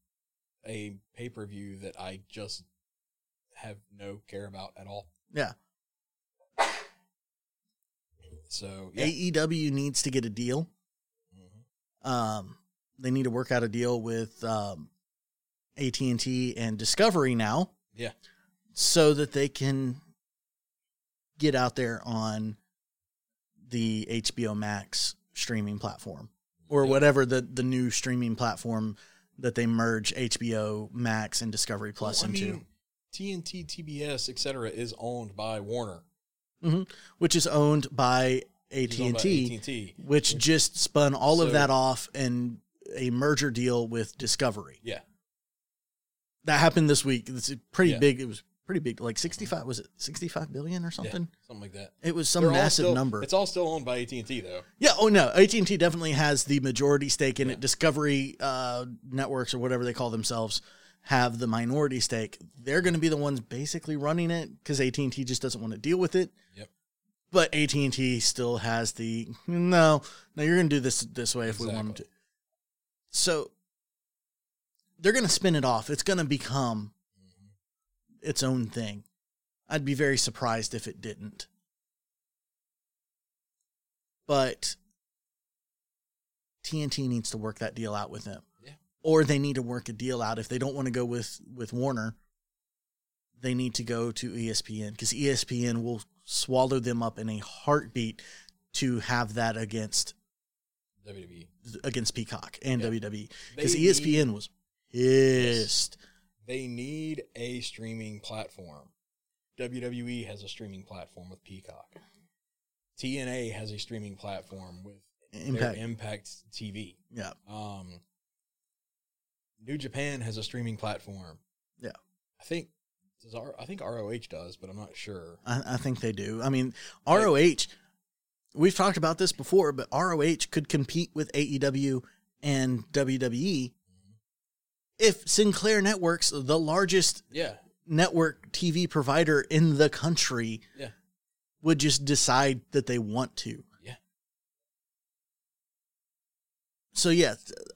a pay per view that I just have no care about at all. Yeah. So, yeah. AEW needs to get a deal. Mhm. Um, they need to work out a deal with um, AT and T and Discovery now. Yeah. so that they can get out there on the HBO Max streaming platform or whatever the the new streaming platform that they merge HBO Max and Discovery Plus Well, into, mean, TNT, TBS, etc., is owned by Warner. Mm-hmm. which is owned by AT and T, AT&T. which just spun all of that off and a merger deal with Discovery. Yeah. That happened this week. It's pretty Yeah. big. It was pretty big. Like sixty five. Was it sixty five billion or Yeah, something? something like that. It was some They're massive still- number. It's all still owned by AT and T though. Yeah. Oh no. AT and T definitely has the majority stake in Yeah. it. Discovery uh, networks or whatever they call themselves have the minority stake. They're going to be the ones basically running it because AT and T just doesn't want to deal with it. Yep. But AT and T still has the no. No, you're going to do this this way if we want them to. So they're going to spin it off. It's going to become its own thing. I'd be very surprised if it didn't. But TNT needs to work that deal out with them. Yeah. Or they need to work a deal out if they don't want to go with with Warner. They need to go to ESPN because ESPN will swallow them up in a heartbeat to have that against WWE. against Peacock and Yeah. WWE because ESPN was pissed. They need a streaming platform. WWE has a streaming platform with Peacock. TNA has a streaming platform with Impact. their Impact TV. Yeah. Um, New Japan has a streaming platform. Yeah. I think does R, I think ROH does, but I'm not sure. I, I think they do. I mean, ROH. We've talked about this before, but ROH could compete with AEW and WWE if Sinclair Networks, the largest Yeah, network TV provider in the country, Yeah. would just decide that they want to. Yeah. So yeah,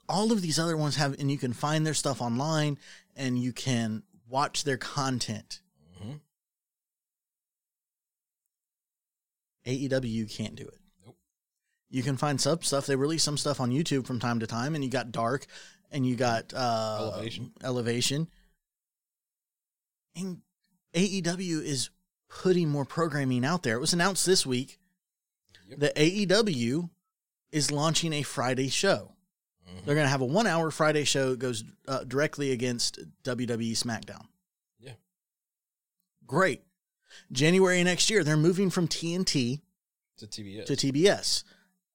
all of these other ones have, and you can find their stuff online, and you can watch their content. Mhm. AEW can't do it. Nope. You can find sub stuff. They release some stuff on YouTube from time to time, and you got Dark, and you got uh, Elevation. Elevation. And AEW is putting more programming out there. It was announced this week Yep. that AEW is launching a Friday show. Mhm. They're going to have a one-hour Friday show that goes uh, directly against WWE SmackDown. Yeah. Great. January next year, they're moving from TNT to TBS. to TBS.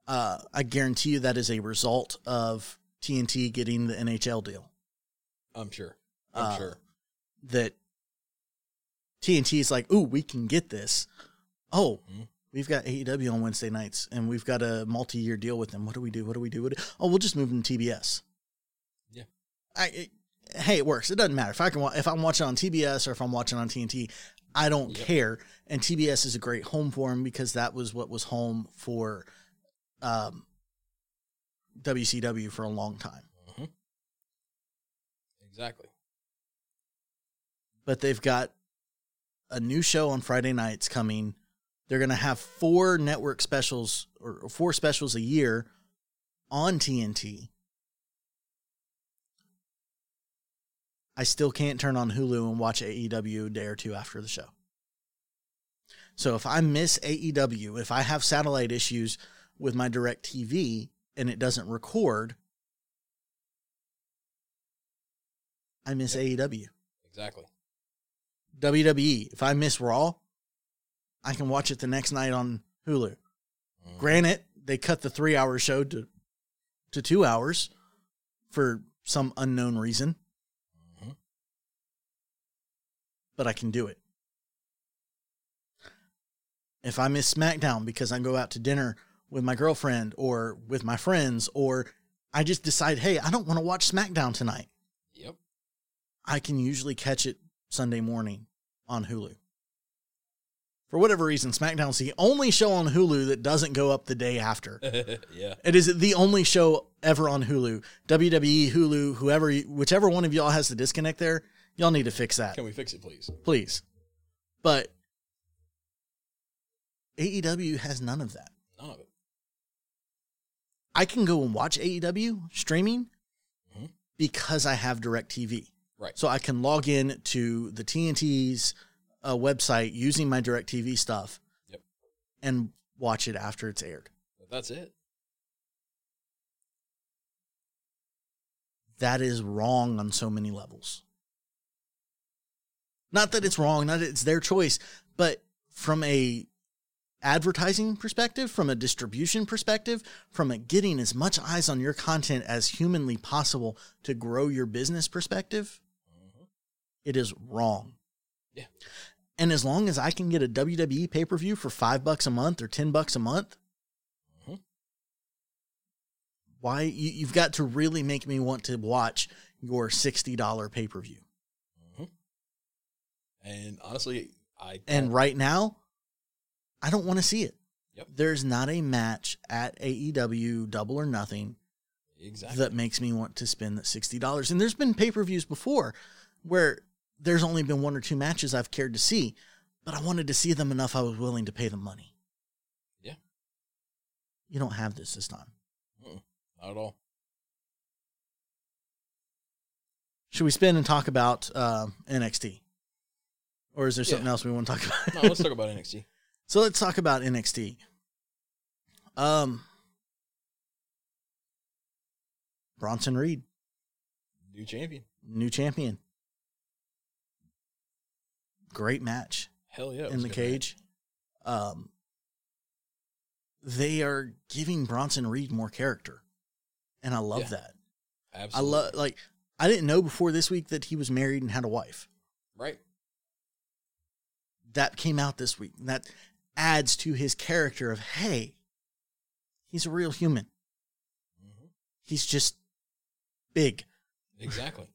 Uh, I guarantee you that is a result of TNT getting the NHL deal. I'm sure. I'm Uh, sure. That TNT is like, ooh, we can get this. Oh, Mhm. we've got AEW on Wednesday nights, and we've got a multi-year deal with them. What do we do? What do we do? What do- oh, we'll just move them to TBS. Yeah. I, it, hey, it works. It doesn't matter if I can if I'm watching on TBS or if I'm watching on TNT. I don't Yep. care. And TBS is a great home for him because that was what was home for um, WCW for a long time. Mhm. Exactly. But they've got a new show on Friday nights coming. They're going to have four network specials or four specials a year on TNT. I still can't turn on Hulu and watch AEW a day or two after the show. So if I miss AEW, if I have satellite issues with my direct TV and it doesn't record, I miss E AEW. Exactly. WWE. If I miss Raw, I can watch it the next night on Hulu. Mhm. Granted, they cut the three hour show to to two hours for some unknown reason, Mhm. but I can do it. If I miss SmackDown because I go out to dinner with my girlfriend or with my friends, or I just decide, hey, I don't want to watch SmackDown tonight, Yep. I can usually catch it Sunday morning on Hulu. For whatever reason, SmackDown's the only show on Hulu that doesn't go up the day after. yeah. It is the only show ever on Hulu. WWE, Hulu, whoever, whichever one of y'all has the disconnect there, y'all need to fix that, Can we fix it, please? please. But AEW has none of that. None of it. I can go and watch AEW streaming Mhm. because I have DirecTV. Right. So I can log in to the TNT's uh, website using my DirecTV stuff Yep. and watch it after it's aired. That's it. That is wrong on so many levels. Not that it's wrong, not that it's their choice, but from a advertising perspective, from a distribution perspective, from a getting as much eyes on your content as humanly possible to grow your business perspective, it is wrong. Yeah. And as long as I can get a WWE pay per view for five bucks a month or 10 bucks a month, Mhm. why you, you've got to really make me want to watch your $60 pay per view. And honestly, I And right now, I don't want to see it. Yep. There's not a match at AEW Double or Nothing exactly that makes me want to spend that $60. And there's been pay per views before where there's only been one or two matches I've cared to see, but I wanted to see them enough I was willing to pay the money. Yeah. You don't have this this time. not at all. Should we spin and talk about uh, NXT? Or is there something Yeah. else we want to talk about? No, let's talk about NXT. So let's talk about NXT. Um, Bronson Reed, New champion. new champion. Great match Hell yeah! in the good match. cage. Um, they are giving Bronson Reed more character, and I love Yeah. that. I love like I didn't know before this week that he was married and had a wife. right. That came out this week. That adds to his character of hey, he's a real human. hmm He's just big. Exactly.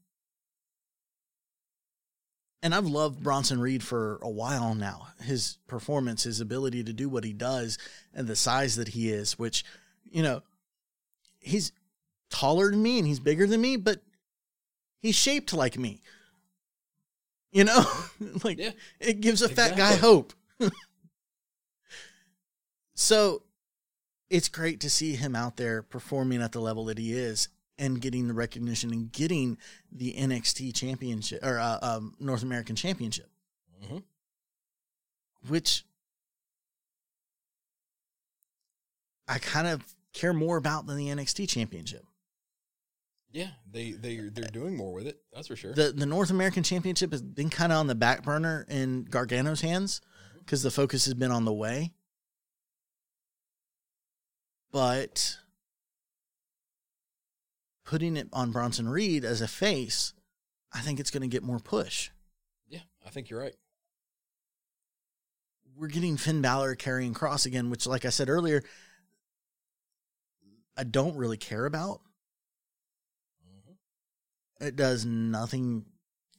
And I've loved Bronson Reed for a while now. His performance, his ability to do what he does, and the size that he is, which, you know, he's taller than me and he's bigger than me, but he's shaped like me. You know, like Yeah. it gives a fat guy hope. So it's great to see him out there performing at the level that he is and getting the recognition and getting the NXT championship or uh, um, North American championship, hmm which I kind of care more about than the NXT championship. Yeah, they they they're doing more with it. That's for sure. The the North American championship has been kind of on the back burner in Gargano's hands because the focus has been on the way. But putting it on Bronson Reed as a face, I think it's going to get more push. yeah, I think you're right. We're getting Finn Balor Karrion Kross again, which, like I said earlier, I don't really care about. Mhm. It does nothing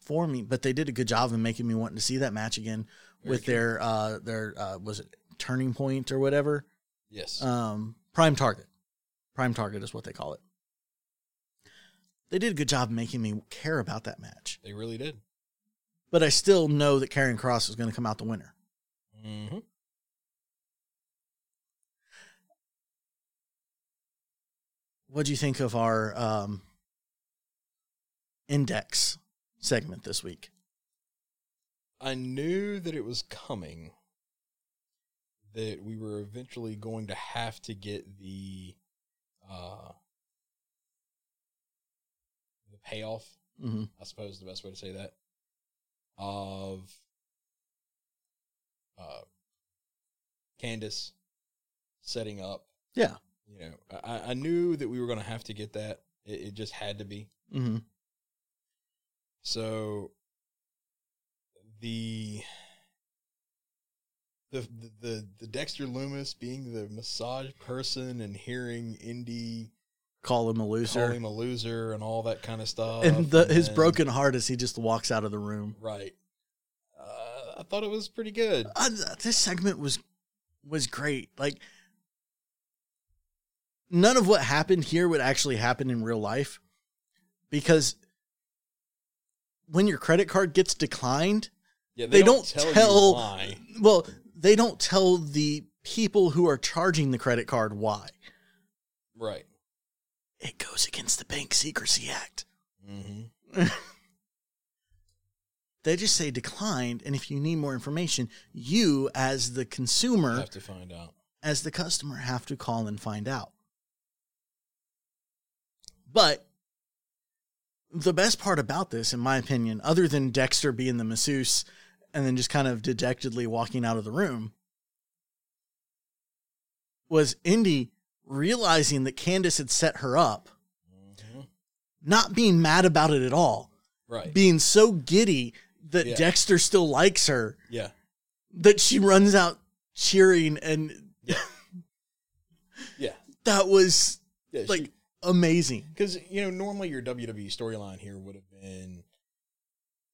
for me, but they did a good job of making me want to see that match again Very with their uh their uh was it turning point or whatever Yes. um prime target. Prime target is what they call it. They did a good job making me care about that match. They really did. but i still know that Karrion Kross is going to come out the winner. Hmm what do you think of our um NXT segment this week? I knew that it was coming. That we were eventually going to have to get the uh the payoff, hmm I suppose is the best way to say that. Of uh Candice setting up. yeah You know, I, I knew that we were gonna have to get that. It, it just had to be. hmm So the the the the, the Dexter Lumis being the massage person and hearing Indi call him a call loser him a loser and all that kind of stuff, and the, his then- broken heart as he just walks out of the room right. Uh, I thought it was pretty good. uh, this segment was was great. Like none of what happened here would actually happen in real life because when your credit card gets declined, Yeah, they, don't, tell, tell, you why. well, they don't tell the people who are charging the credit card why. Right. It goes against the Bank Secrecy Act. hmm They just say declined, and if you need more information, you as the consumer Have to find out. as the customer have to call and find out. But the best part about this, in my opinion, other than Dexter being the masseuse and then just kind of dejectedly walking out of the room, was Indi realizing that Candice had set her up, mm-hmm. not being mad about it at all, Right. being so giddy that Yeah. Dexter still likes her yeah. that she runs out cheering and Yeah. that was Yeah. like amazing. because you know normally your WWE storyline here would have been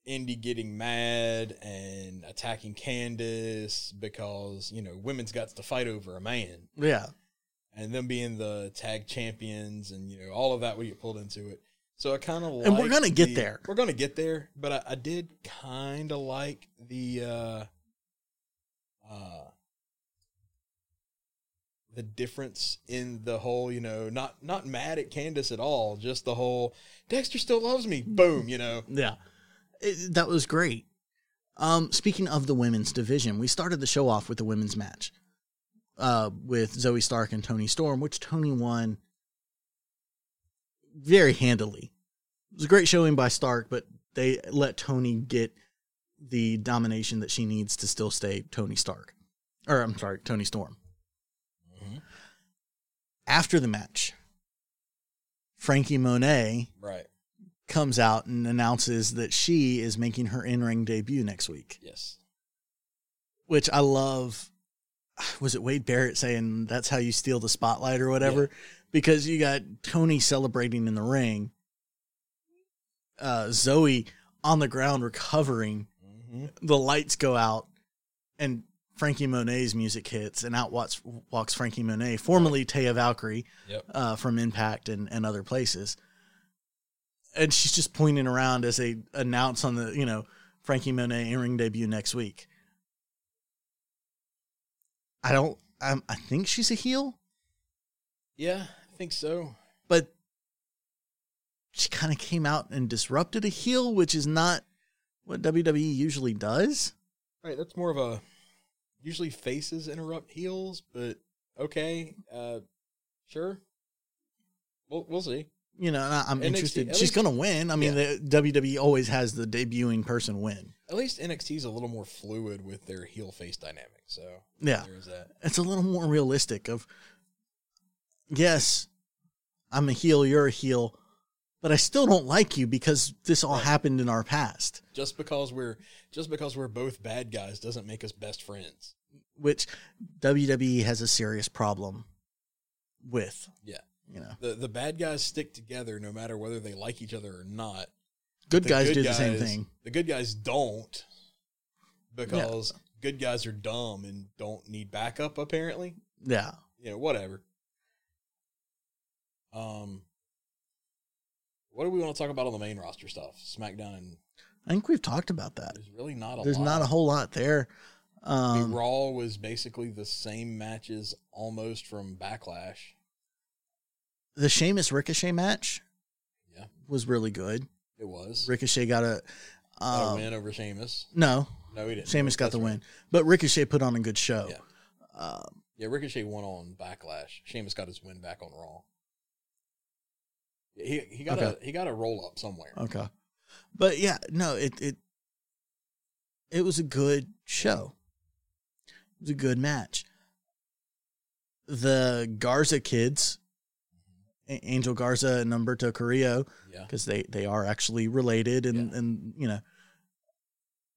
Indi getting mad and attacking Candice because you know women's got to fight over a man Yeah. and them being the tag champions and you know all of that would get pulled into it. So I kind of And we're gonna get there. We're gonna get there, but I, I did kind of like the uh, uh, the difference in the whole, you know, not not mad at Candice at all, just the whole Dexter still loves me. Boom, you know. Yeah. It- that was great. Um, speaking of the women's division, we started the show off with the women's match uh, with Zoey Stark and Toni Storm, which Toni won very handily. It was a great showing by Stark, but they let Toni get the domination that she needs to still stay Tony Stark. Or, I'm sorry, Toni Storm. Mhm. After the match, Franky Monet Right. Comes out and announces that she is making her in-ring debut next week, Yes. which I love. Was it Wade Barrett saying that's how you steal the spotlight or whatever? Because you got Toni celebrating in the ring, uh, Zoey on the ground recovering, hmm the lights go out, and Franky Monet's music hits, and out walks, walks Franky Monet, formerly Taya Valkyrie, Yep. uh, from Impact and, and other places. And she's just pointing around as they announce on the, you know, Franky Monet in ring debut next week. I don't, I'm, I think she's a heel, Yeah, I think so. but she kind of came out and disrupted a heel, which is not what WWE usually does. Right. That's more of a usually faces interrupt heels, but okay. Uh, sure. We'll we'll see. You know, I'm NXT interested. She's going to win. I mean, the WWE always has the debuting person win. At least NXT is a little more fluid with their heel face dynamic. So Yeah. it's a little more realistic of yes i'm a heel you're a heel but i still don't like you because this all Right. happened in our past Just because we're just because we're both bad guys doesn't make us best friends. which wwe has a serious problem with Yeah. You know The the bad guys stick together no matter whether they like each other or not. good The guys good do the same thing The good guys don't because good guys are dumb and don't need backup apparently. yeah you know, whatever. Um, what do we want to talk about on the main roster stuff? SmackDown and i think we've talked about that there's really not a there's lot. not a whole lot there I mean, um Raw was basically the same matches almost from Backlash. The Sheamus ricochet match Yeah, was really good it was. ricochet got a Got a um, win over Sheamus. no No, he didn't. Sheamus got That's the right. win but ricochet put on a good show Yeah. um, Yeah, Ricochet won on Backlash. Sheamus got his win back on Raw. He he got Okay. a he got a roll up somewhere. Okay. But yeah, no, it it it was a good show. It was a good match. The Garza kids, Angel Garza and Humberto Carrillo, Yeah, because they they are actually related, and Yeah. and you know,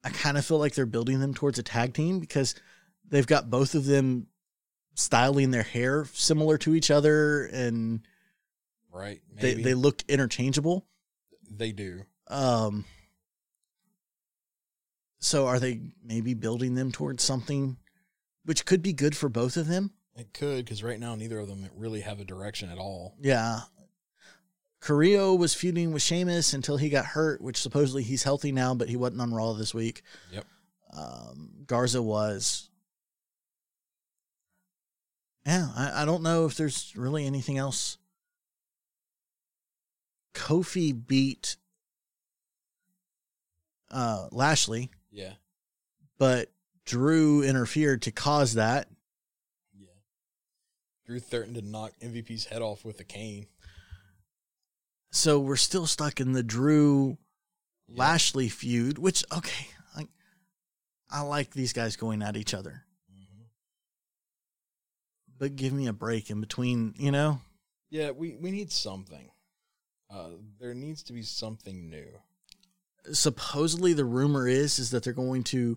I kind of feel like they're building them towards a tag team because they've got both of them styling their hair similar to each other, and right. they they look interchangeable. they do. Um, so are they maybe building them towards something which could be good for both of them? It could because right now neither of them really have a direction at all. Yeah. Carrillo was feuding with Sheamus until he got hurt, which supposedly he's healthy now, but he wasn't on Raw this week. Yep. Um, Garza was. Yeah, I, I don't know if there's really anything else. Kofi beat uh, Lashley. Yeah. but Drew interfered to cause that. Drew threatened to knock MVP's head off with a cane. So we're still stuck in the Drew Yeah. Lashley feud, which okay, I I like these guys going at each other. Mhm. but give me a break in between, you know? Yeah, we, we need something. Uh, there needs to be something new. Supposedly the rumor is is that they're going to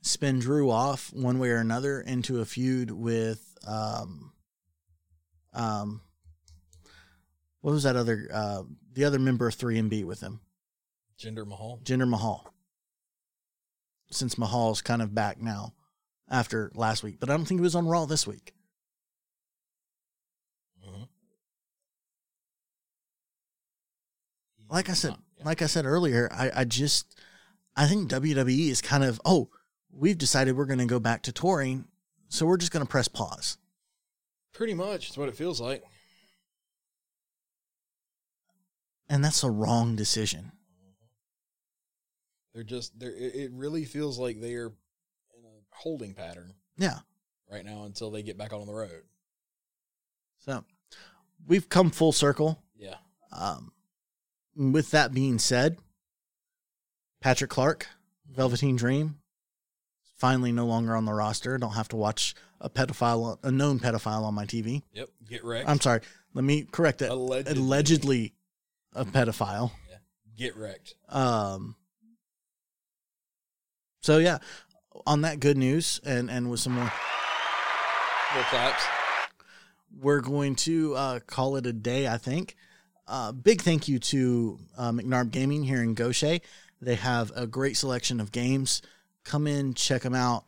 spin Drew off one way or another into a feud with um um what was that other uh the other member of 3MB with him? Jinder Mahal. Jinder Mahal. Since Mahal's kind of back now after last week, but I don't think he was on Raw this week. Mhm. Like I said, Not- yeah. like I said earlier, I, I just I think WWE is kind of oh, we've decided we're going to go back to touring, so we're just going to press pause. Pretty much, it's what it feels like. And that's a wrong decision. They're just they're it it really feels like they are in a holding pattern Yeah. right now until they get back on the road. So we've come full circle. Yeah. Um, with that being said, Patrick Clark, Velveteen Dream, finally no longer on the roster. Don't have to watch a pedophile, a known pedophile on my TV. Yep. Get wrecked. I'm sorry. Let me correct that. Allegedly. Allegedly a pedophile. Get wrecked. Um. So yeah, on that good news, and and with some more, More claps. we're going to uh, call it a day. I think. Uh, big thank you to uh, McNarb Gaming here in Gaucher. They have a great selection of games. Come in, check them out.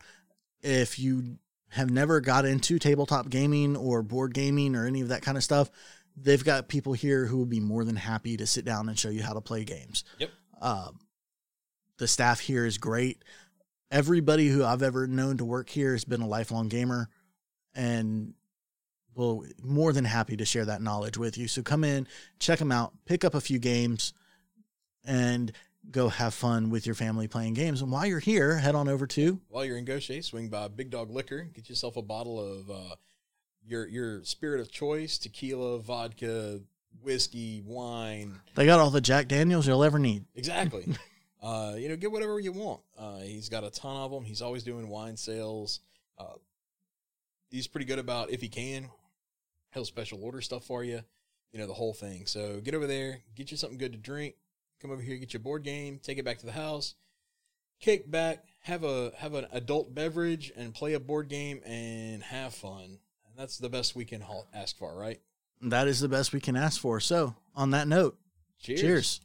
If you have never got into tabletop gaming or board gaming or any of that kind of stuff, they've got people here who will be more than happy to sit down and show you how to play games. Yep. Um, the staff here is great. Everybody who I've ever known to work here has been a lifelong gamer and will more than happy to share that knowledge with you. So come in, check them out, pick up a few games, and go have fun with your family playing games. And while you're here, head on over to While you're in Gaucher, swing by Big Dog Liquor. Get yourself a bottle of uh, your your spirit of choice: tequila, vodka, whiskey, wine. they got all the Jack Daniels you'll ever need. Exactly. uh, you know, get whatever you want. Uh, he's got a ton of them. He's always doing wine sales. Uh, he's pretty good about if he can, he'll special order stuff for you. You know, the whole thing. So get over there, get you something good to drink. Come over here, get your board game, take it back to the house, kick back, have a have an adult beverage, and play a board game and have fun. And that's the best we can ask for, right? That is the best we can ask for. So, on that note, Cheers. cheers.